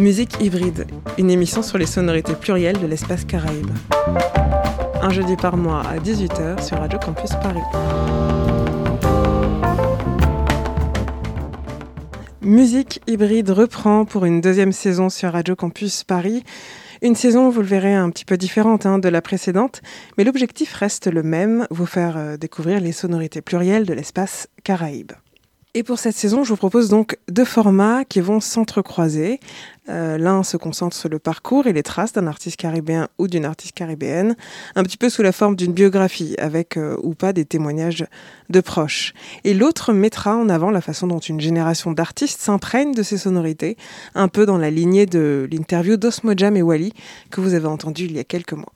Musique hybride, une émission sur les sonorités plurielles de l'espace Caraïbe. Un jeudi par mois à 18h sur Radio Campus Paris. Musique hybride reprend pour une deuxième saison sur Radio Campus Paris. Une saison, vous le verrez, un petit peu différente hein, de la précédente, mais l'objectif reste le même, vous faire euh, découvrir les sonorités plurielles de l'espace Caraïbe. Et pour cette saison, je vous propose donc deux formats qui vont s'entrecroiser. Euh, L'un se concentre sur le parcours et les traces d'un artiste caribéen ou d'une artiste caribéenne, un petit peu sous la forme d'une biographie, avec euh, ou pas des témoignages de proches. Et l'autre mettra en avant la façon dont une génération d'artistes s'imprègne de ces sonorités, un peu dans la lignée de l'interview d'Osmojam et Wally que vous avez entendu il y a quelques mois.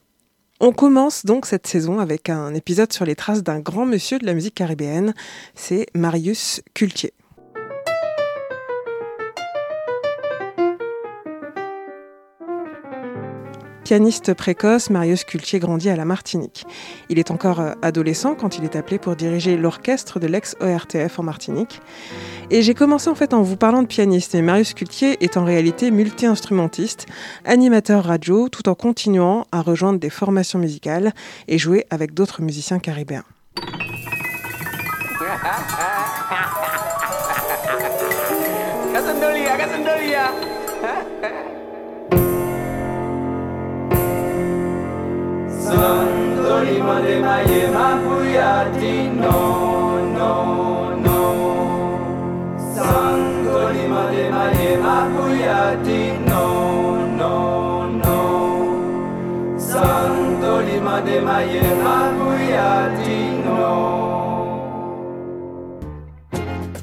On commence donc cette saison avec un épisode sur les traces d'un grand monsieur de la musique caribéenne, c'est Marius Cultier. Pianiste précoce, Marius Cultier grandit à la Martinique. Il est encore euh, adolescent quand il est appelé pour diriger l'orchestre de l'ex-ORTF en Martinique. Et j'ai commencé en fait en vous parlant de pianiste, mais Marius Cultier est en réalité multi-instrumentiste, animateur radio, tout en continuant à rejoindre des formations musicales et jouer avec d'autres musiciens caribéens.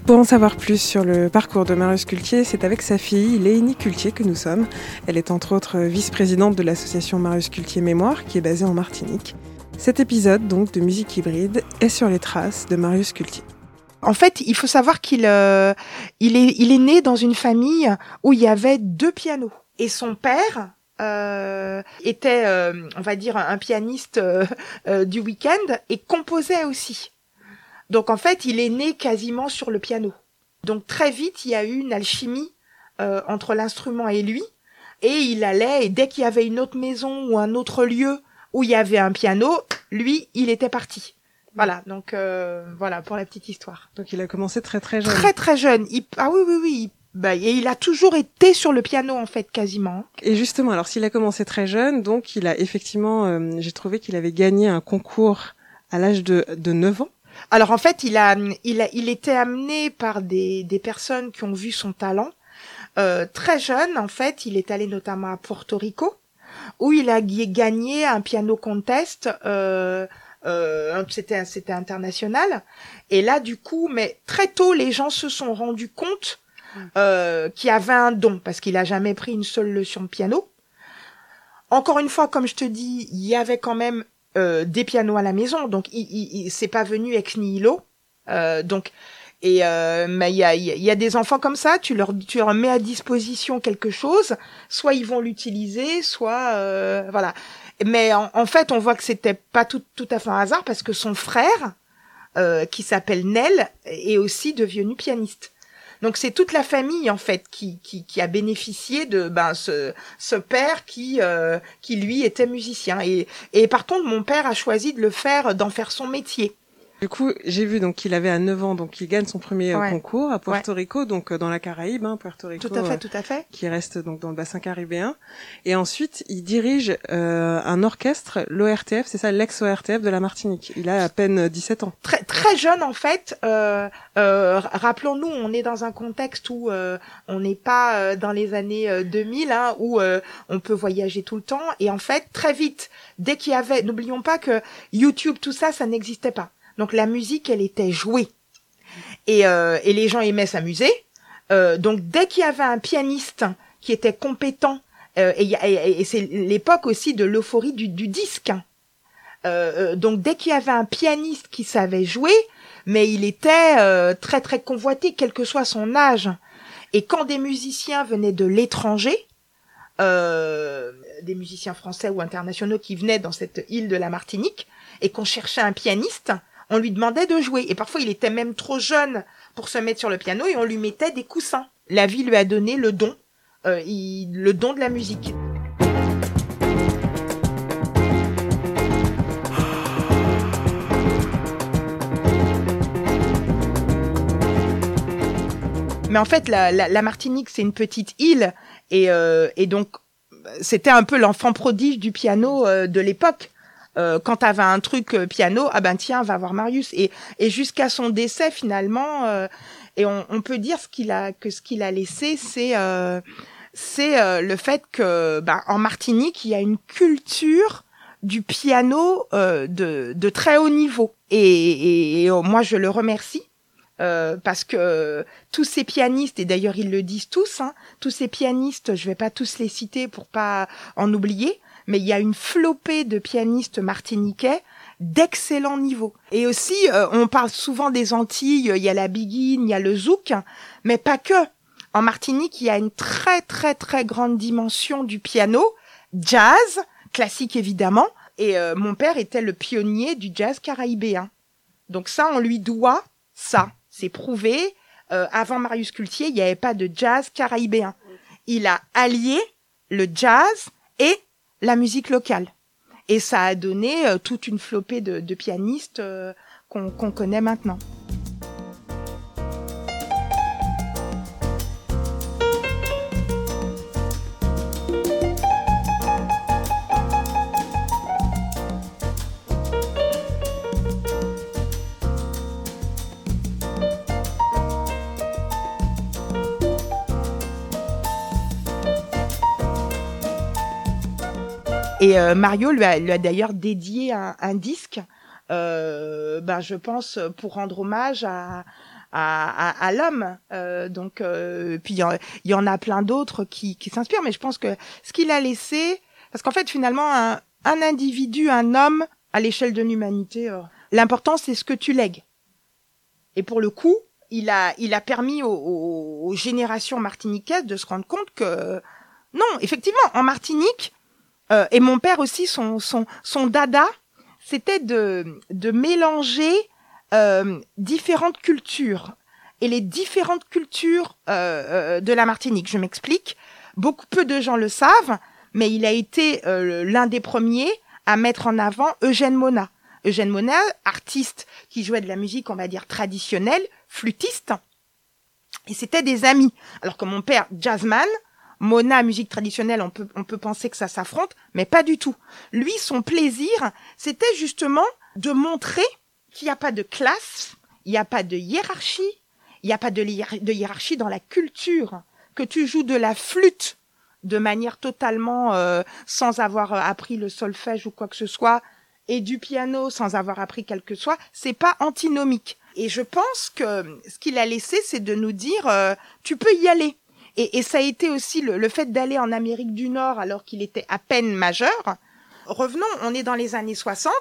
Pour en savoir plus sur le parcours de Marius Cultier, c'est avec sa fille Léinie Cultier que nous sommes. Elle est entre autres vice-présidente de l'association Marius Cultier Mémoire qui est basée en Martinique. Cet épisode donc de musique hybride est sur les traces de Marius Cultier. En fait, il faut savoir qu'il euh, il est, il est né dans une famille où il y avait deux pianos. Et son père, euh, était, euh, on va dire, un pianiste euh, euh, du week-end et composait aussi. Donc en fait, il est né quasiment sur le piano. Donc très vite, il y a eu une alchimie euh, entre l'instrument et lui. Et il allait, et dès qu'il y avait une autre maison ou un autre lieu où il y avait un piano, lui, il était parti. Voilà, donc euh, voilà pour la petite histoire. Donc il a commencé très très jeune. Très très jeune. Il... Ah oui oui oui. Bah, et il a toujours été sur le piano en fait quasiment. Et justement, alors s'il a commencé très jeune, donc il a effectivement, euh, j'ai trouvé qu'il avait gagné un concours à l'âge de, de 9 ans. Alors en fait, il a, il a, il était amené par des, des personnes qui ont vu son talent. Euh, très jeune, en fait, il est allé notamment à Porto Rico, où il a gagné un piano contest. Euh, euh, c'était c'était international. Et là, du coup, mais très tôt, les gens se sont rendus compte euh, qu'il avait un don parce qu'il a jamais pris une seule leçon de piano. Encore une fois, comme je te dis, il y avait quand même euh, des pianos à la maison, donc il, il, il c'est pas venu ex nihilo. Euh, donc et euh, il y a, y a des enfants comme ça, tu leur tu leur mets à disposition quelque chose, soit ils vont l'utiliser, soit euh, voilà. Mais en, en, fait, on voit que c'était pas tout tout à fait un hasard parce que son frère, euh, qui s'appelle Nel, est aussi devenu pianiste. Donc c'est toute la famille en fait qui, qui, qui a bénéficié de ben ce, ce père qui euh, qui lui était musicien et et par contre mon père a choisi de le faire d'en faire son métier. Du coup, j'ai vu donc qu'il avait à 9 ans, donc il gagne son premier ouais. concours à Puerto ouais. Rico, donc euh, dans la Caraïbe, hein, Puerto Rico. Tout à fait, tout à fait. Qui reste donc dans le bassin caribéen. Et ensuite, il dirige euh, un orchestre, l'ORTF, c'est ça, l'ex-ORTF de la Martinique. Il a à peine 17 ans. Très, très jeune en fait. Euh, euh, rappelons-nous, on est dans un contexte où euh, on n'est pas dans les années 2000, hein, où on peut voyager tout le temps. Et en fait, très vite, dès qu'il y avait, n'oublions pas que YouTube, tout ça, ça n'existait pas. Donc la musique, elle était jouée. Et, euh, les gens aimaient s'amuser. Euh, donc dès qu'il y avait un pianiste qui était compétent, euh, et, c'est l'époque aussi de l'euphorie du, du, disque. donc dès qu'il y avait un pianiste qui savait jouer, mais il était très très convoité, quel que soit son âge. Et quand des musiciens venaient de l'étranger, des musiciens français ou internationaux qui venaient dans cette île de la Martinique, et qu'on cherchait un pianiste, on lui demandait de jouer. Et parfois, il était même trop jeune pour se mettre sur le piano et on lui mettait des coussins. La vie lui a donné le don le don de la musique. Mais en fait, la, Martinique, c'est une petite île, et, euh, et donc c'était un peu l'enfant prodige du piano euh, de l'époque. Euh, quand t'avais un truc euh, piano, ah ben tiens, va voir Marius. Et, et jusqu'à son décès finalement, euh, et on, on, peut dire ce qu'il a que ce qu'il a laissé, c'est c'est le fait que ben, en Martinique, il y a une culture du piano de, de très haut niveau. Et, et, et moi, je le remercie euh, parce que tous ces pianistes, et d'ailleurs ils le disent tous, hein, tous ces pianistes, je vais pas tous les citer pour pas en oublier, mais il y a une flopée de pianistes martiniquais d'excellent niveau. Et aussi, euh, on parle souvent des Antilles, il y a la biguine, il y a le zouk, mais pas que. En Martinique, il y a une très très très grande dimension du piano, jazz, classique évidemment, et euh, mon père était le pionnier du jazz caraïbéen. Donc ça, on lui doit ça. C'est prouvé. Euh, avant Marius Cultier, il n'y avait pas de jazz caraïbéen. Il a allié le jazz et la musique locale. Et ça a donné euh, toute une flopée de, pianistes euh, qu'on connaît maintenant. Et euh, Mario lui a, lui a d'ailleurs dédié un, un disque, euh, ben je pense pour rendre hommage à à, à, à l'homme. Euh, donc euh, puis il y, en a plein d'autres qui, qui s'inspirent, mais je pense que ce qu'il a laissé, parce qu'en fait finalement un, un individu, un homme à l'échelle de l'humanité, euh, l'important c'est ce que tu lègues. Et pour le coup, il a il a permis aux, aux, aux générations martiniquaises de se rendre compte que non, effectivement, en Martinique, euh, et mon père aussi, son, son, son dada, c'était de, de mélanger euh, différentes cultures. Et les différentes cultures euh, de la Martinique, je m'explique. Beaucoup peu de gens le savent, mais il a été l'un des premiers à mettre en avant Eugène Mona. Eugène Mona, artiste qui jouait de la musique, on va dire traditionnelle, flûtiste. Et c'était des amis. Alors que mon père, jazzman, Mona, musique traditionnelle, on peut, on peut penser que ça s'affronte, mais pas du tout. Lui, son plaisir, c'était justement de montrer qu'il n'y a pas de classe, il n'y a pas de hiérarchie, il n'y a pas de, hiérarchie dans la culture, que tu joues de la flûte de manière totalement euh, sans avoir appris le solfège ou quoi que ce soit, et du piano sans avoir appris quelque soit, c'est pas antinomique. Et je pense que ce qu'il a laissé, c'est de nous dire, euh, tu peux y aller. Et, et ça a été aussi le, fait d'aller en Amérique du Nord alors qu'il était à peine majeur. Revenons, on est dans les années 60.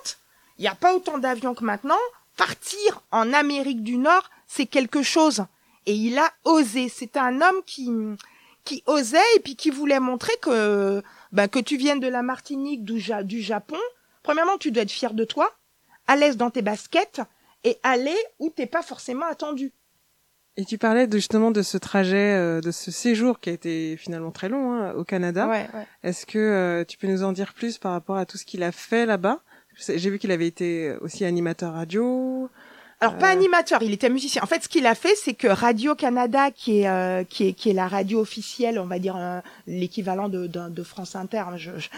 Il n'y a pas autant d'avions que maintenant. Partir en Amérique du Nord, c'est quelque chose. Et il a osé. C'est un homme qui, qui osait et puis qui voulait montrer que, ben, que tu viennes de la Martinique, du, du Japon. Premièrement, tu dois être fier de toi, à l'aise dans tes baskets et aller où t'es pas forcément attendu. Et tu parlais de, justement de ce trajet, euh, de ce séjour qui a été finalement très long hein, au Canada. Ouais, ouais. Est-ce que euh, tu peux nous en dire plus par rapport à tout ce qu'il a fait là-bas? J'ai vu qu'il avait été aussi animateur radio. Alors pas euh. animateur, il était musicien. En fait, ce qu'il a fait, c'est que Radio Canada, qui est qui est qui est la radio officielle, on va dire l'équivalent de, de, France Inter. Je, je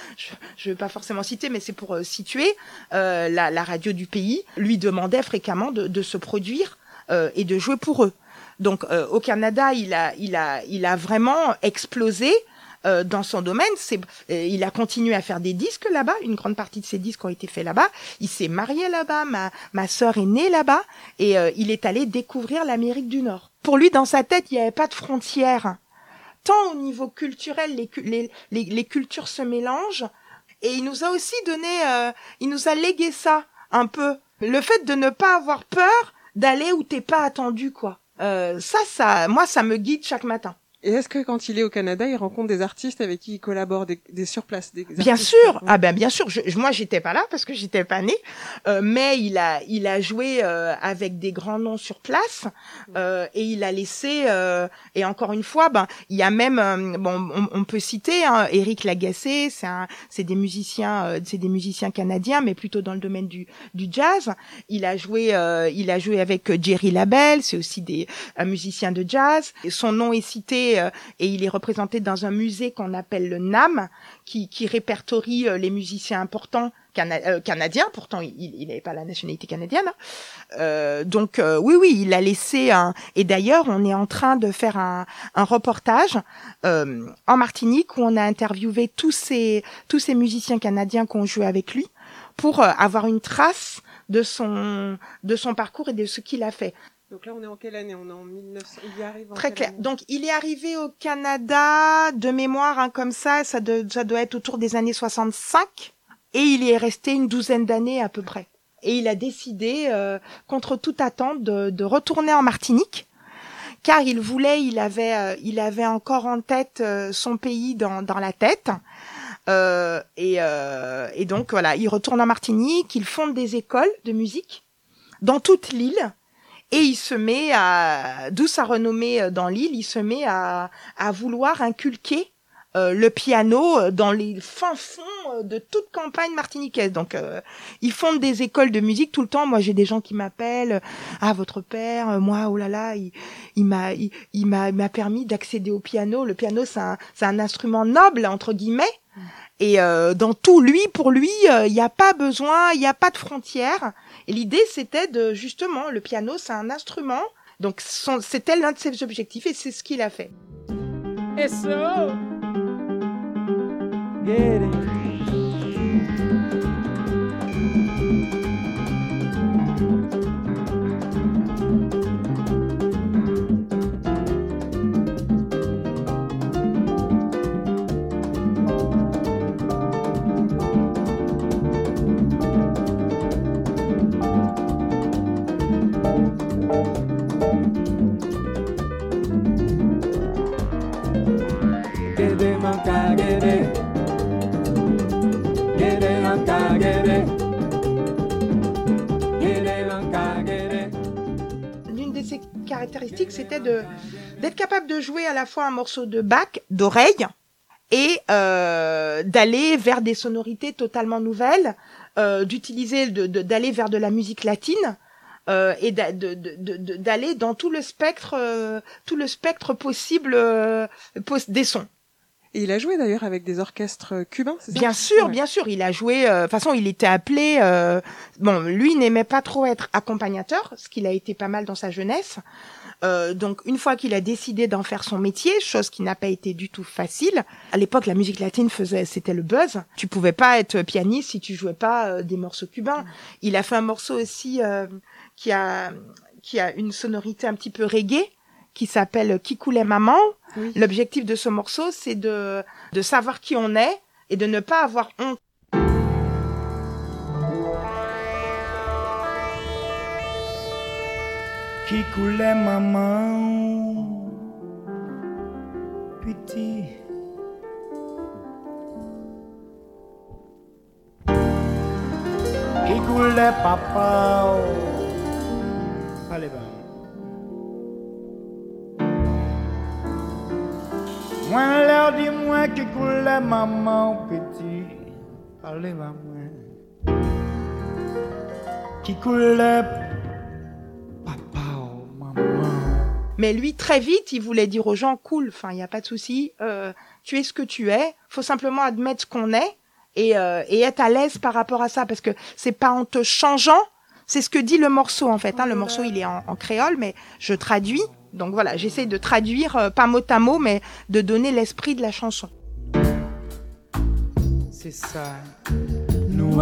je vais pas forcément citer, mais c'est pour situer la, la radio du pays. Lui demandait fréquemment de, de se produire et de jouer pour eux. Donc euh, au Canada, il a, il a, il a vraiment explosé. Euh, dans son domaine, c'est, euh, il a continué à faire des disques là-bas. Une grande partie de ses disques ont été faits là-bas. Il s'est marié là-bas. Ma, ma sœur est née là-bas et il est allé découvrir l'Amérique du Nord. Pour lui, dans sa tête, il n'y avait pas de frontières. Tant au niveau culturel, les, les, les, les, cultures se mélangent. Et il nous a aussi donné, il nous a légué ça un peu. Le fait de ne pas avoir peur d'aller où t'es pas attendu, quoi. Euh, ça, ça, moi, ça me guide chaque matin. Et est-ce que quand il est au Canada, il rencontre des artistes avec qui il collabore, des, des surplaces des Bien sûr, ah ben bien sûr. Je, moi, j'étais pas là parce que j'étais pas née, euh, mais il a il a joué euh, avec des grands noms sur place euh, et il a laissé. Euh, et encore une fois, ben il y a même euh, bon, on, on, peut citer hein, Eric Lagacé, c'est c'est des musiciens, c'est des musiciens canadiens, mais plutôt dans le domaine du du jazz. Il a joué il a joué avec Jerry Labelle, c'est aussi des un musicien de jazz. Son nom est cité euh, et il est représenté dans un musée qu'on appelle le NAM, qui, qui répertorie euh, les musiciens importants euh, canadiens. Pourtant, il n'avait pas la nationalité canadienne. Hein. donc oui, oui, il a laissé un. Et d'ailleurs, on est en train de faire un, un reportage en Martinique où on a interviewé tous ces tous ces musiciens canadiens qui ont joué avec lui pour avoir une trace de son de son parcours et de ce qu'il a fait. Donc là, on est en quelle année? On est en 1900. Il y arrive en Très clair. Donc il est arrivé au Canada de mémoire, hein, comme ça, ça, ça doit être autour des années 65, et il y est resté une douzaine d'années à peu près. Et il a décidé, euh, contre toute attente, de, de, retourner en Martinique, car il voulait, il avait, euh, il avait encore en tête euh, son pays dans, dans la tête. et, et donc voilà, il retourne en Martinique, il fonde des écoles de musique dans toute l'île et il se met à, d'où sa renommée euh, dans l'île, il se met à, vouloir inculquer euh, le piano euh, dans les fins fonds de toute campagne martiniquaise. Donc, ils fondent des écoles de musique tout le temps. Moi, j'ai des gens qui m'appellent. Ah, votre père, moi, oh là là, il, m'a permis d'accéder au piano. Le piano, c'est un, c'est un instrument noble entre guillemets. Et dans tout, lui, pour lui, il n'y a pas besoin, il n'y a pas de frontières. Et l'idée, c'était de justement, le piano, c'est un instrument. Donc, c'était l'un de ses objectifs et c'est ce qu'il a fait. L'une c'était d'être capable de jouer à la fois un morceau de bac, d'oreille, et euh, d'aller vers des sonorités totalement nouvelles, euh, d'utiliser, d'aller vers de la musique latine, euh, et d'aller dans tout le spectre, euh, tout le spectre possible des sons. Et il a joué d'ailleurs avec des orchestres cubains, c'est ça? Bien sûr, bien sûr. Il a joué. De toute façon, il était appelé. bon, lui n'aimait pas trop être accompagnateur, ce qu'il a été pas mal dans sa jeunesse. donc, une fois qu'il a décidé d'en faire son métier, chose qui n'a pas été du tout facile. À l'époque, la musique latine faisait, c'était le buzz. Tu pouvais pas être pianiste si tu jouais pas des morceaux cubains. Il a fait un morceau aussi qui a qui a une sonorité un petit peu reggae qui s'appelle Qui coulait maman. L'objectif de ce morceau, c'est de de savoir qui on est et de ne pas avoir honte. Qui coulait maman, petit. Qui coulait papa. Allez, ben. Qui coulait maman petit. Allez, moi. Qui coulait papa, maman. Mais lui, très vite, il voulait dire aux gens, cool, enfin, il n'y a pas de souci, euh, tu es ce que tu es, faut simplement admettre ce qu'on est, et, euh, et être à l'aise par rapport à ça parce que c'est pas en te changeant c'est ce que dit le morceau en fait hein. le morceau il est en, créole mais je traduis donc voilà j'essaie de traduire euh, pas mot à mot mais de donner l'esprit de la chanson. C'est ça nous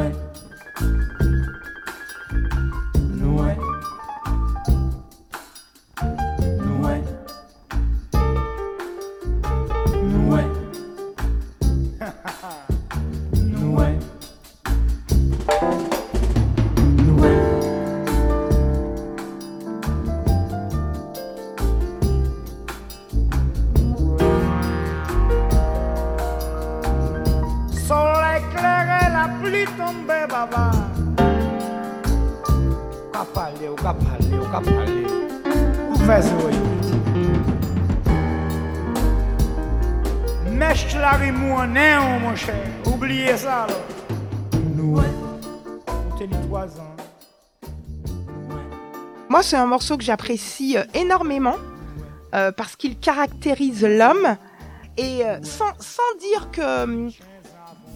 Ou te li 3 ans Moi, c'est un morceau que j'apprécie euh, énormément euh, parce qu'il caractérise l'homme. Et euh, sans, sans dire que hum,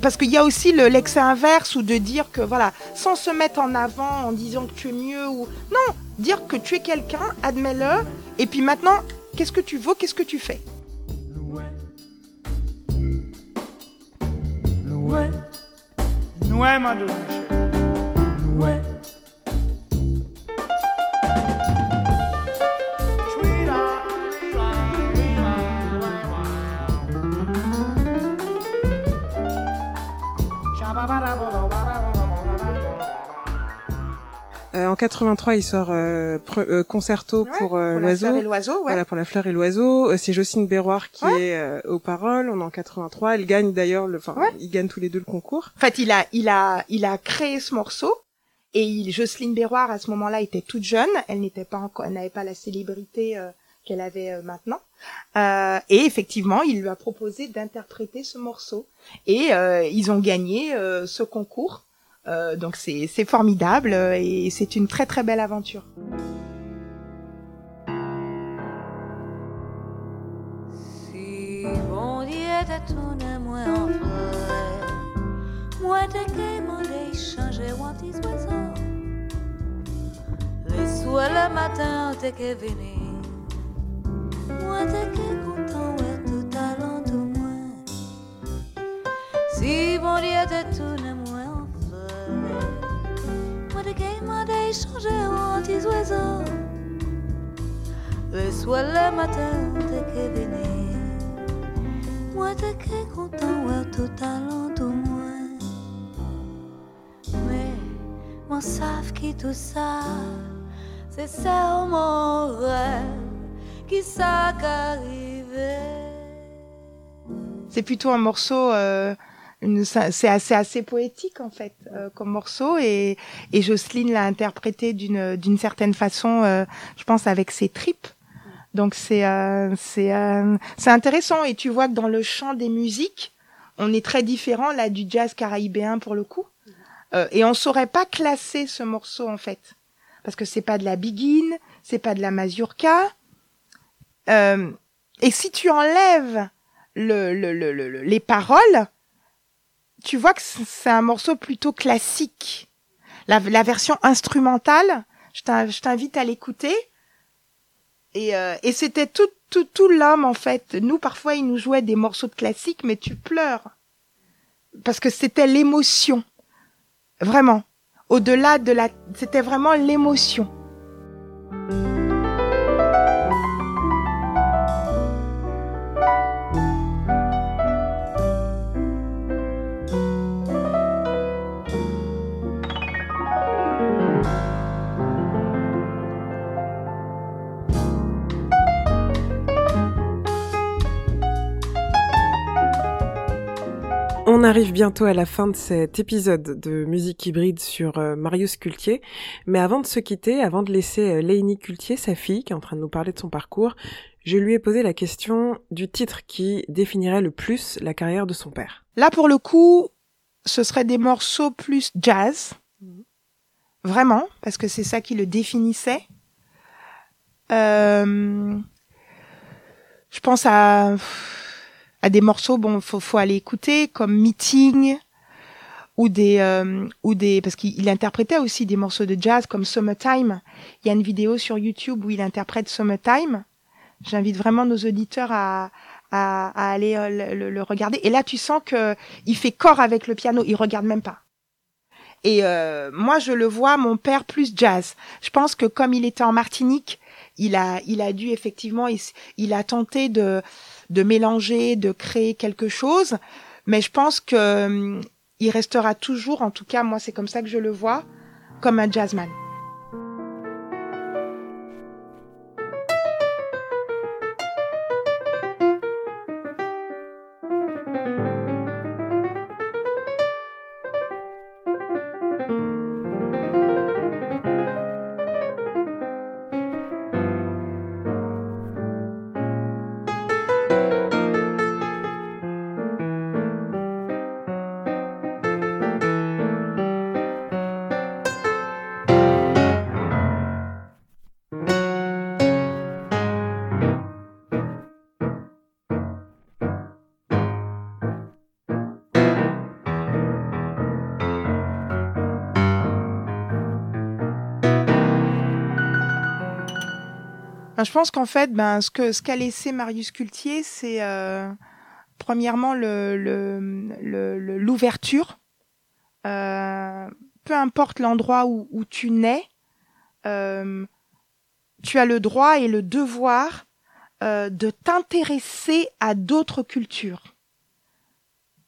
parce qu'il y a aussi le l'excès inverse ou de dire que voilà sans se mettre en avant en disant que tu es mieux ou non dire que tu es quelqu'un admets-le et puis maintenant qu'est-ce que tu vaux qu'est-ce que tu fais? Euh, en 83, il sort euh, pre- euh, Concerto Ouais, pour, euh, pour la fleur l'oiseau. et l'oiseau ouais. Voilà, pour la fleur et l'oiseau. Euh, C'est Jocelyne Berroir qui Ouais. est euh, aux paroles. On est en 83. Elle gagne d'ailleurs le, enfin, Ouais. ils gagnent tous les deux le concours. En fait, il a, il a, il a créé ce morceau. Et Jocelyne Berroir, à ce moment-là, était toute jeune. Elle n'était pas encore, n'avait pas la célébrité euh, qu'elle avait euh, maintenant. Euh, et effectivement, il lui a proposé d'interpréter ce morceau. Et ils ont gagné ce concours. Donc c'est, formidable et c'est une très très belle aventure. Si bon Dieu moi en frère, moi oiseau. Le matin t'es qu'à venir, moi t'es qu'à content ouais tout allant tout moi. Si bon Dieu t'a tourné moi en frère, moi t'es qu'à demander changer ou un petit oiseau. Le soir, le matin, t'es que venir. Moi, t'es que content, ouais, tout talent au moins. Mais, mon savent qui tout ça, c'est ça mon qui qu'arrivé. C'est plutôt un morceau, euh, c'est assez assez poétique en fait euh, comme morceau et, et Jocelyne l'a interprété d'une d'une certaine façon, euh, je pense avec ses tripes. Donc c'est euh, c'est euh, c'est intéressant et tu vois que dans le chant des musiques, on est très différent là du jazz caribéen pour le coup. Euh, et on saurait pas classer ce morceau en fait parce que c'est pas de la biguine, c'est pas de la mazurka. Euh, et si tu enlèves le, le, le, le- le- les paroles, tu vois que c'est un morceau plutôt classique. La, la version instrumentale, je t'invite à l'écouter. Et, euh, et c'était tout, tout, tout l'homme en fait. Nous, parfois, il nous jouait des morceaux de classique, mais tu pleures. Parce que c'était l'émotion. Vraiment. Au-delà de la... C'était vraiment l'émotion. Arrive bientôt à la fin de cet épisode de musique hybride sur euh, Marius Cultier. Mais avant de se quitter, avant de laisser euh, Léonie Cultier, sa fille, qui est en train de nous parler de son parcours, je lui ai posé la question du titre qui définirait le plus la carrière de son père. Là, pour le coup, ce serait des morceaux plus jazz. Vraiment, parce que c'est ça qui le définissait. Euh, je pense à, à des morceaux, bon, faut, aller écouter, comme Meeting, ou des, euh, ou des, parce qu'il il interprétait aussi des morceaux de jazz comme Summertime. Il y a une vidéo sur YouTube où il interprète Summertime. J'invite vraiment nos auditeurs à, à, aller euh, le, le- le regarder. Et là, tu sens que il fait corps avec le piano. Il regarde même pas. Et euh, moi, je le vois, mon père plus jazz. Je pense que comme il était en Martinique, il a, il a dû effectivement, il, a tenté de, de mélanger, de créer quelque chose. Mais je pense que hum, il restera toujours, en tout cas, moi, c'est comme ça que je le vois, comme un jazzman. Je pense qu'en fait, ben, ce que ce qu'a laissé Marius Cultier, c'est euh, premièrement l'ouverture. Euh, peu importe l'endroit où, tu nais, euh, tu as le droit et le devoir de t'intéresser à d'autres cultures.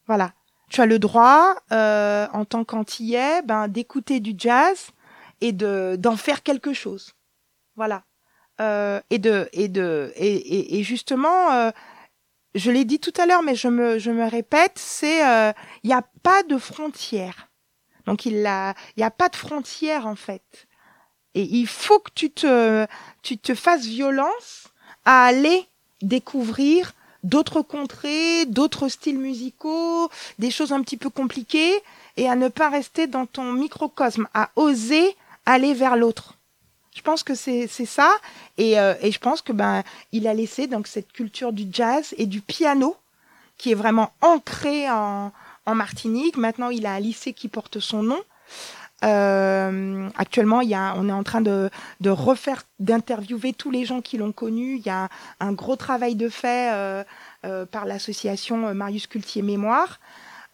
Voilà. Tu as le droit, en tant qu'antillais, ben, d'écouter du jazz et de d'en faire quelque chose. Voilà. Euh, et de et de et, et, et justement, euh, je l'ai dit tout à l'heure, mais je me je me répète, c'est il n'y a pas de frontières. Donc il a il y a pas de frontières en fait. Et il faut que tu te tu te fasses violence à aller découvrir d'autres contrées, d'autres styles musicaux, des choses un petit peu compliquées, et à ne pas rester dans ton microcosme, à oser aller vers l'autre. Je pense que c'est ça, et, euh, et je pense que ben il a laissé donc cette culture du jazz et du piano qui est vraiment ancrée en, en Martinique. Maintenant, il a un lycée qui porte son nom. Euh, actuellement, il y a, on est en train de, de refaire, d'interviewer tous les gens qui l'ont connu. Il y a un, gros travail de fait euh, euh, par l'association Marius Cultier Mémoire,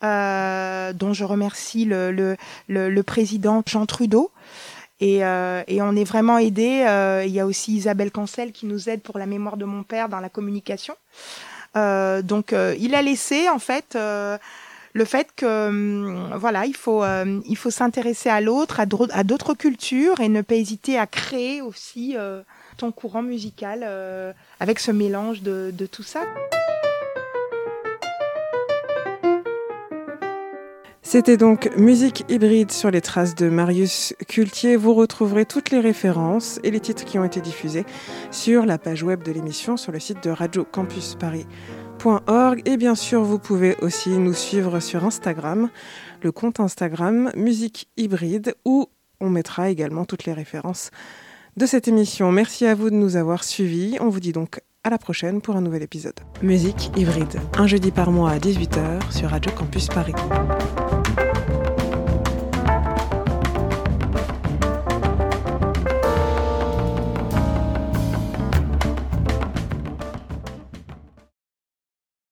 euh, dont je remercie le, le, le, le président Jean Trudeau. Et, euh, et, on est vraiment aidé. Euh, il y a aussi Isabelle Cancel qui nous aide pour la mémoire de mon père dans la communication. Euh, donc, il a laissé en fait le fait que hum, voilà, il faut euh, il faut s'intéresser à l'autre, à d'autres cultures et ne pas hésiter à créer aussi euh, ton courant musical euh, avec ce mélange de, de tout ça. C'était donc Musique hybride sur les traces de Marius Cultier. Vous retrouverez toutes les références et les titres qui ont été diffusés sur la page web de l'émission sur le site de Radio Campus. Et bien sûr, vous pouvez aussi nous suivre sur Instagram, le compte Instagram Musique Hybride, où on mettra également toutes les références de cette émission. Merci à vous de nous avoir suivis. On vous dit donc à la prochaine pour un nouvel épisode. Musique Hybride, un jeudi par mois à 18h sur Radio Campus Paris.